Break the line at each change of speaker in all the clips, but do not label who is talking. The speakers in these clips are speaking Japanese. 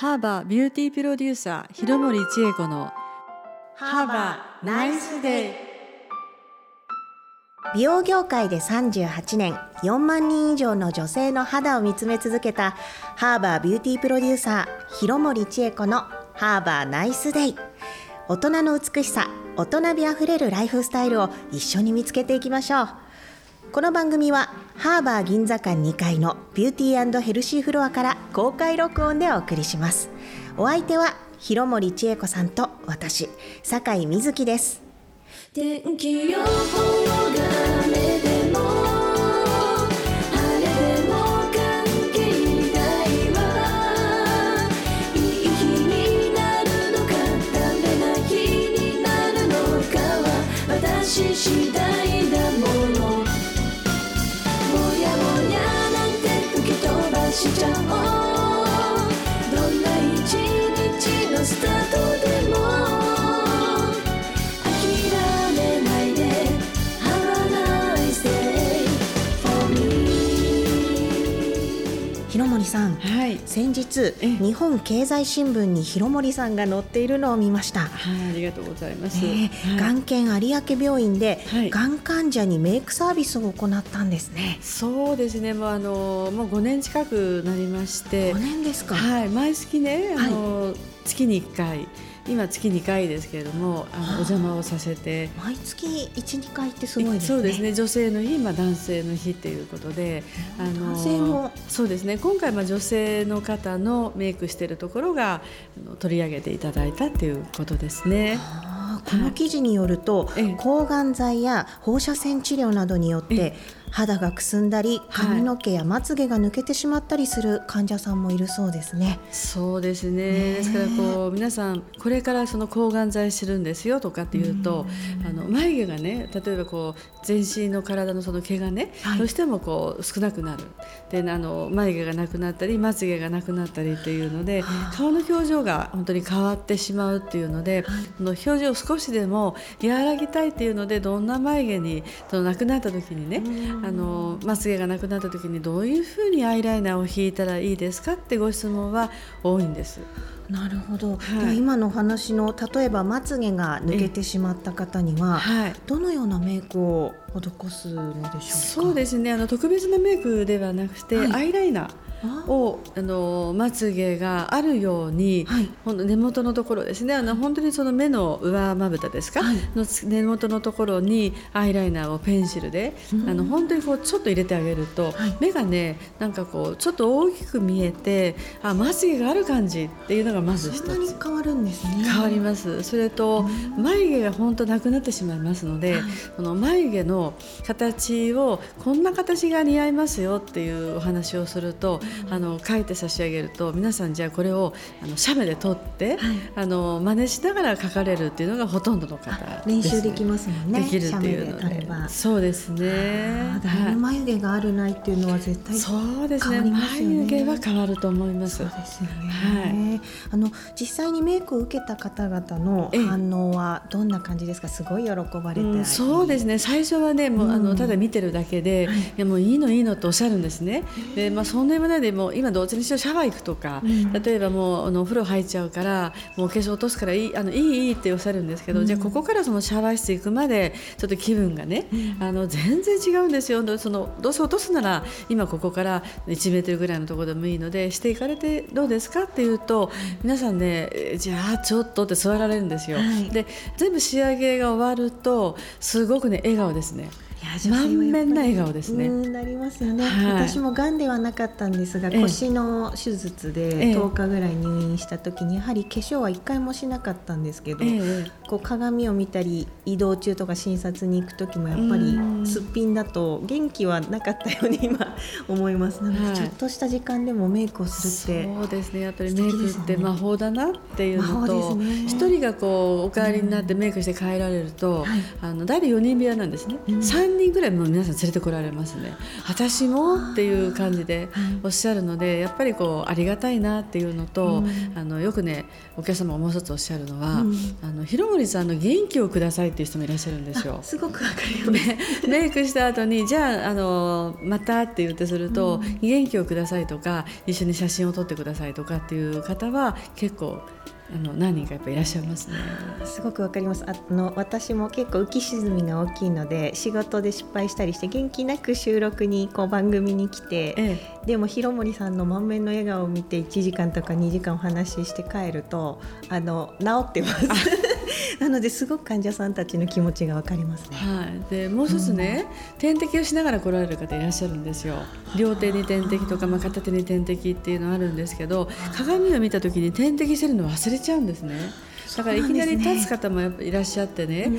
ハーバービューティープロデューサー広森千恵子のハーバーナイスデイ
美容業界で38年4万人以上の女性の肌を見つめ続けたハーバービューティープロデューサー広森千恵子のハーバーナイスデイ大人の美しさ大人美あふれるライフスタイルを一緒に見つけていきましょうこの番組はハーバー銀座館2階のビューティーヘルシーフロアから公開録音でお送りします。お相手は広森千恵子さんと私酒井瑞希です。
天気予報が雨でも晴れでも関係ないわ。いい日になるのかダメな日になるのかは私次しちゃおうどんな一日のスタートでも諦めないで Have a nice day for me
広森さん。
はい。
先日
え
日本経済新聞に広森さんが載っているのを見ました、
はいありがとうございます、
ねえ
はい。
がん研有明病院で、
はい。
がん患者にメイクサービスを行ったんですね。
そうですね。もうあのもう5年近くなりまして。
5年ですか、
はい毎月ねあの、月に1回今月2回ですけれどもあのお邪魔をさせて。
毎月12回ってすごいですね。
そうですね。女性の日、まあ、男性の日っていうことであの
男性も。
そうですね。今回まあ女性の方のメイクしているところが取り上げていただいたっていうことですね。
この記事によると、
ええ。
抗がん剤や放射線治療などによって肌がくすんだり髪の毛やまつげが抜けてしまったりする患者さんもいるそうですね。
そうですね。ですからこう皆さんこれからその抗がん剤するんですよとかっていうとあの眉毛がね例えばこう全身の体のその毛がね、
はい。
どうしてもこう少なくなる。であの眉毛がなくなったりまつげがなくなったりっていうので顔の表情が本当に変わってしまうっていうので、この表情を少しでも和らぎたいっていうのでどんな眉毛にそのなくなった時にねあのまつげがなくなった時にどういうふうにアイライナーを引いたらいいですかってご質問は多いんです。
なるほど、
はい。
今のお話の例えばまつげが抜けてしまった方には、
はい。
どのようなメイクを施すのでしょうか？
そうですね。あの特別なメイクではなくて、
はい。
アイライナー。
あ
をあのまつげがあるように、
はい。
ほんと根元のところですね。あの本当にその目の上まぶたですか、
はい。
の根元のところにアイライナーをペンシルで、あの本当にこうちょっと入れてあげると、
はい。
目がねなんかこうちょっと大きく見えてあまつげがある感じっていうのがまず一つ。
変わるんですね。
変わります。それと眉毛が本当なくなってしまいますので、
はい。
この眉毛の形をこんな形が似合いますよっていうお話をすると、あの書いて差し上げると皆さんじゃあこれをあの写メで撮って、
はい。
あの真似しながら書かれるっていうのがほとんどの方
練習できますもんね。
できるっていうので。そうですね。
眉毛があるないっていうのは絶対
そうですね。眉毛は変わると思います。
そうですよね、
は
あの実際にメイクを受けた方々の
ええ。
反応はどんな感じですか？すごい喜ばれて、
うん、そうですね。最初はねもう、あ
うん。
のただ見てるだけで、い、やもういいのいいのとおっしゃるんですね。で、まあ、そんなにもないでもう今どっちにしろシャワー行くとか、
うん。
例えばもうあのお風呂入っちゃうからもうお化粧落とすからいいあのいいいいっておっしゃるんですけど、じゃあここからそのシャワー室行くまでちょっと気分がね、あの全然違うんですよ。でそのどうせ落とすなら今ここから1メートルぐらいのところでもいいのでしていかれてどうですかっていうと皆さんねえーじゃあちょっとって座られるんですよ。
はい。
で全部仕上げが終わるとすごくね笑顔ですね。満面な笑顔ですね。
うんなりますよね、
はい。
私もがんではなかったんですが、
ええ。
腰の手術で
ええ。
10日ぐらい入院した時にやはり化粧は1回もしなかったんですけど、
ええ。
こう鏡を見たり移動中とか診察に行く時もやっぱり
うん。
すっぴんだと元気はなかったように今思います。なので、
はい。
ちょっとした時間でもメイクをするって
そうですね。やっぱり
素
メイクって魔法だなっていうの
魔
と一、人がこうお帰りになってメイクして帰られると、
はい。
あの大体4人部屋なんですね、
うん。
3人ぐらいもう皆さん連れてこられますね。私もっていう感じでおっしゃるのでやっぱりこうありがたいなっていうのと、あのよくねお客様もう一つおっしゃるのは、あの広森さんの元気をくださいっていう人もいらっしゃるんですよ。
すごくわかります。
メイクした後にじゃああのまたって言ってすると、元気をくださいとか一緒に写真を撮ってくださいとかっていう方は結構あの何人かやっぱいらっしゃいますね。
すごくわかります。あの私も結構浮き沈みが大きいので仕事で失敗したりして元気なく収録にこう番組に来て、
え
でも広森さんの満面の笑顔を見て1時間とか2時間お話しして帰るとあの治ってます なのですごく患者さんたちの気持ちがわかりますね。
はい、でもう一つね、点滴をしながら来られる方いらっしゃるんですよ。両手に点滴とか、まあ、片手に点滴っていうのあるんですけど鏡を見た時に点滴してるの忘れちゃうんですねだからいきなり立つ方もやっぱいらっしゃってね、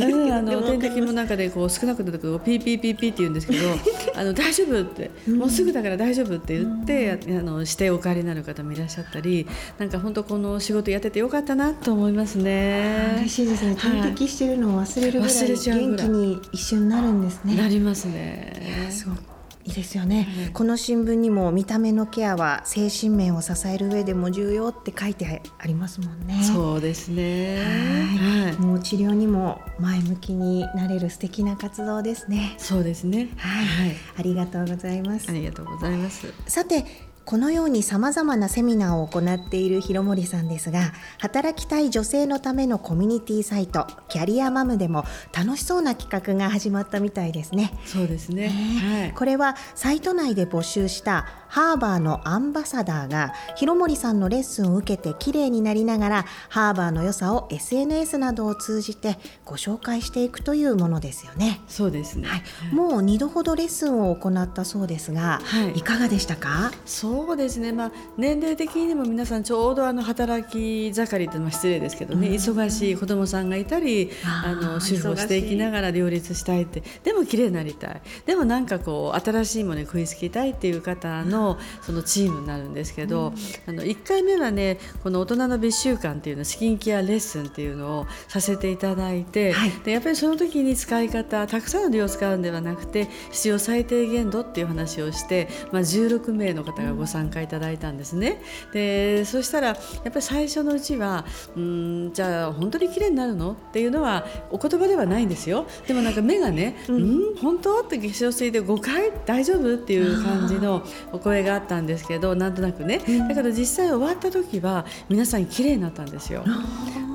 うんあの点滴もなんかでこう少なくなるとピーピーピーピーって言うんですけど あの大丈夫ってもうすぐだから大丈夫って言って、あのしてお帰りになる方もいらっしゃったりなんか本当この仕事やっててよかったなと思いますね。
嬉しいですね。
はい
点滴してるのを忘れる
ぐらい
元気に一瞬なるんですね。
なりますね。
すごくいいですよね、この新聞にも見た目のケアは精神面を支える上でも重要って書いてありますもんね。
そうですね。
はい
はい。
もう治療にも前向きになれる素敵な活動ですね。
そうですね。
はい、
はい。
ありがとうございます
あ。りがとうございます。
さてこのようにさまざまなセミナーを行っている広森さんですが働きたい女性のためのコミュニティサイトキャリアマムでも楽しそうな企画が始まったみたいですね。
そうですね。はい。
これはサイト内で募集したハーバーのアンバサダーが広森さんのレッスンを受けて綺麗になりながらハーバーの良さを SNS などを通じてご紹介していくというものですよね。
そうですね。
はい、もう2度ほどレッスンを行ったそうですが、
はい
いかがでしたか？
そうですね。まあ年齢的にも皆さんちょうどあの働き盛りってのは失礼ですけどね、忙しい子供さんがいたり、
あ
の主婦をしていきながら両立したいって、でも綺麗になりたい。でもなんかこう新しいものに食いつきたいっていう方のそのチームになるんですけど、あの1回目はねこの大人の美習慣っていうのスキンケアレッスンっていうのをさせていただいて、
はい。
でやっぱりその時に使い方たくさんの量を使うんではなくて必要最低限度っていう話をして、まあ、16名の方がご参加いただいたんですね。でそしたらやっぱり最初のうちはうんじゃあ本当に綺麗になるの？っていうのはお言葉ではないんですよ。でもなんか目がね「うん、本当?」って化粧水で5回大丈夫？っていう感じのお声があったんですけどなんとなくね、だけど実際終わった時は皆さん綺麗になったんですよ。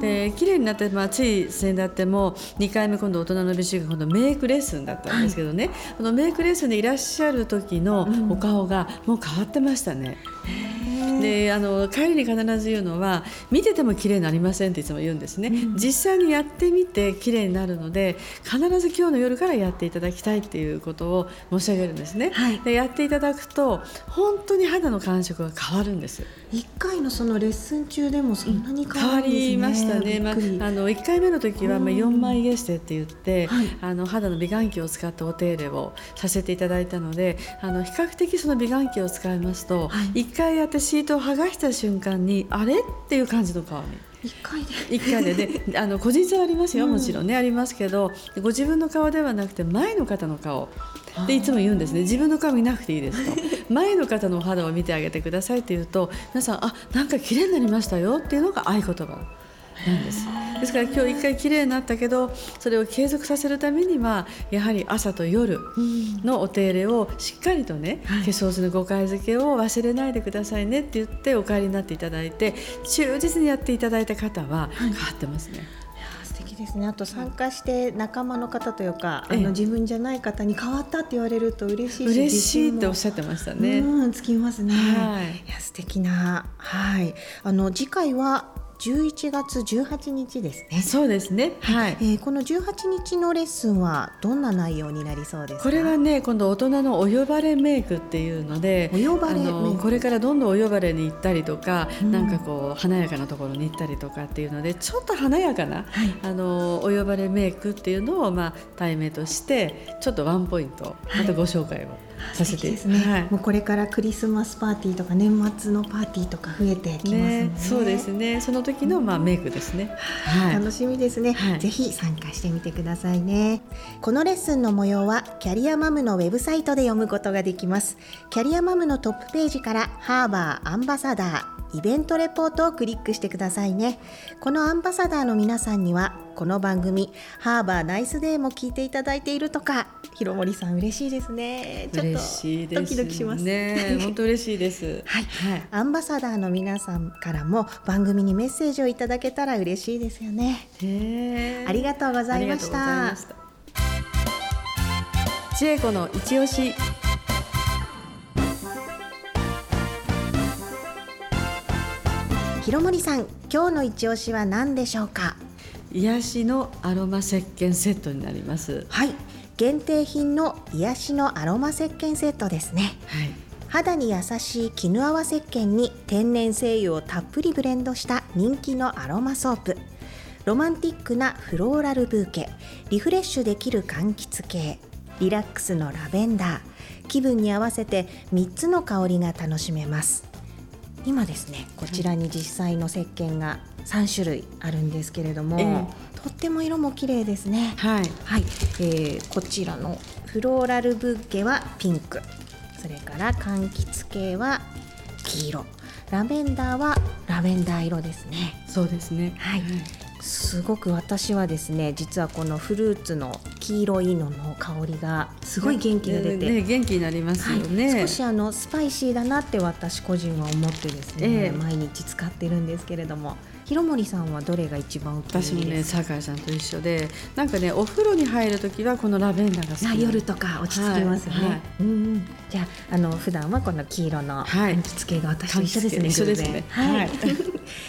で綺麗になって、まあ、つい先だっても2回目今度大人の美習慣今度メイクレッスンだったんですけどね、このメイクレッスンでいらっしゃる時のお顔がもう変わってましたね。であの帰りに必ず言うのは見てても綺麗になりませんっていつも言うんですね、実際にやってみて綺麗になるので必ず今日の夜からやっていただきたいっていうことを申し上げるんですね、
はい。
でやっていただくと本当に肌の感触が変わるんです
1回のそのレッスン中でもそんなに変
変わ
わるんですね。
りましたね、まあ、あの1回目の時は、まあ、4枚エステって言って、
はい。
あの肌の美顔器を使ったお手入れをさせていただいたのであの比較的その美顔器を使いますと、
はい。
1回やってシートを剥がした瞬間にあれ？っていう感じの顔に。
一回で。
1回で。ねあの個人差はありますよ。もちろんね、ありますけどご自分の顔ではなくて前の方の顔。でいつも言うんですね。自分の顔見なくていいですと前の方のお肌を見てあげてくださいって言うと皆さんあなんか綺麗になりましたよっていうのが合言葉なんです。ですから今日一回綺麗になったけどそれを継続させるためにはやはり朝と夜のお手入れをしっかりとね、化粧水の5回付けを忘れないでくださいねって言ってお帰りになっていただいて忠実にやっていただいた方は変わってますね。
いやー素敵ですね。あと参加して仲間の方というか、
ええ。
あの自分じゃない方に変わったって言われると嬉しいし
嬉しいっておっ
ゃ
しゃってましたね。
うんつきますね、
はい。
いや素敵な。はい。あの次回は11月18日ですね。
そうですね。はい。
えーこの18日のレッスンはどんな内容になりそうですか？
これはね今度大人のお呼ばれメイクっていうので
お呼ばれ
あ
メイク。
のこれからどんどんお呼ばれに行ったりとか、なんかこう華やかなところに行ったりとかっていうのでちょっと華やかな、
はい。
あのお呼ばれメイクっていうのをまあ題名としてちょっとワンポイントまたご紹介をさせて。
ね、
はい。
もうこれからクリスマスパーティーとか年末のパーティーとか増えてきますね。
ね、そうですね。その時のまあメイクですね。はい。
楽しみですね、
はい。
ぜひ参加してみてくださいね。このレッスンの模様はキャリアマムのウェブサイトで読むことができます。キャリアマムのトップページからハーバーアンバサダーイベントレポートをクリックしてくださいねこのアンバサダーの皆さんにはこの番組ハーバーナイスデーも聞いていただいているとか広森さん嬉しいですねちょっと。ドキドキします
ね。本当嬉しいです。
はい
はい。
アンバサダーの皆さんからも番組にメッセージをいただけたら嬉しいですよねありがとうございました
ありがとうございました。千恵子の一押し。
広森さん今日の一押しは何でしょうか？
癒しのアロマ石鹸セットになります。
はい。限定品の癒しのアロマ石鹸セットですね。
はい。
肌に優しい絹泡石鹸に天然精油をたっぷりブレンドした人気のアロマソープ。ロマンティックなフローラルブーケ。リフレッシュできる柑橘系。リラックスのラベンダー。気分に合わせて3つの香りが楽しめます今ですねこちらに実際の石鹸が3種類あるんですけれども、
え
とっても色も綺麗ですね。
はい。
はい、えーこちらのフローラルブーケはピンク。それから柑橘系は黄色。ラベンダーはラベンダー色ですね。
そうですね。
はい。すごく私はですね実はこのフルーツの黄色いのの香りがすごい元気が出て、
ね、元気になりますよね。
はい、少しあのスパイシーだなって私個人は思ってですね、
ええ
毎日使ってるんですけれども広森さんはどれが一番お気に
私もね酒井さんと一緒でなんかねお風呂に入る時はこのラベンダーが
夜とか落ち着きますよね。
はいはい
うんうん。じゃああの普段はこの黄色の
はい
柑橘系が私と一緒ですね。
一緒ですね。
はい。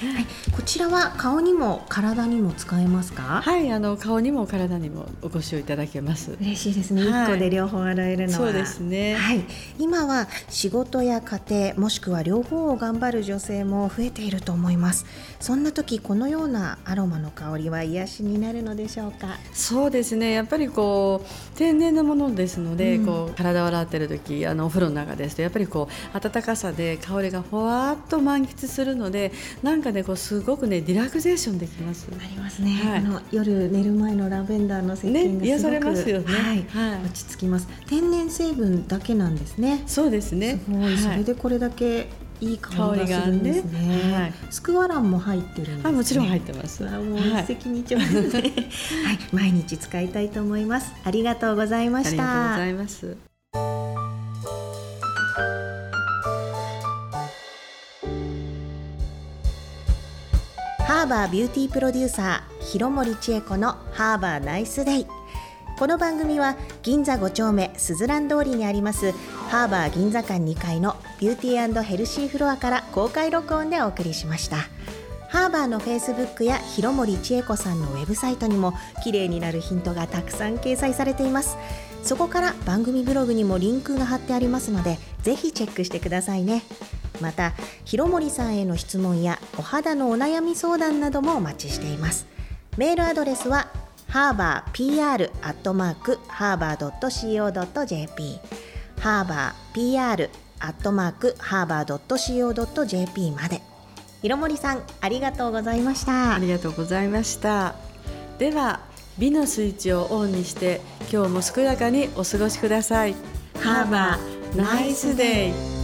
は
はいい。こちらは顔にも体にも使えますか？
はい、あの顔にも体にもお越しをいただけます。
嬉しいですね。一、
はい
個で両方洗えるのは。
そうですね
はい。今は仕事や家庭もしくは両方を頑張る女性も増えていると思います。そんな時このようなアロマの香りは癒しになるのでしょうか？
そうですね。やっぱりこう天然なものですので、
うん
こう体を洗ってる時、あのお風呂の中ですとやっぱりこう温かさで香りがふわっと満喫するので、なんかねこうすごくねリラクゼーションできます。
ありますね、
はい。
あの夜寝る前のラベンダーの石鹸が
ね癒されますよね。
はい。
はい。
落ち着きます。天然成分だけなんですね。
そうですね。
すごい、
はい。
それでこれだけいい香りがするんですね。
ね。はい。
スクワランも入ってるんです、ね、
あもちろん入ってます。
あもう
はい
一石二鳥ですね、はい、毎日使いたいと思います。ありがとうございま
あり
した
がとうございます。
バービューティープロデューサー広森千恵子のハーバーナイスデイ。この番組は銀座5丁目スズラン通りにありますハーバー銀座館2階のビューティーヘルシーフロアから公開録音でお送りしました。ハーバーのフェイスブックや広森千恵子さんのウェブサイトにも綺麗になるヒントがたくさん掲載されています。そこから番組ブログにもリンクが貼ってありますのでぜひチェックしてくださいね。また広森さんへの質問やお肌のお悩み相談などもお待ちしていますメールアドレスは harborpr.harvard.co.jp harborpr.harvard.co.jp まで広森さんありがとうございました
ありがとうございました。では美のスイッチをオンにして今日も健やかにお過ごしください。
ハーバー
ナイスデイ。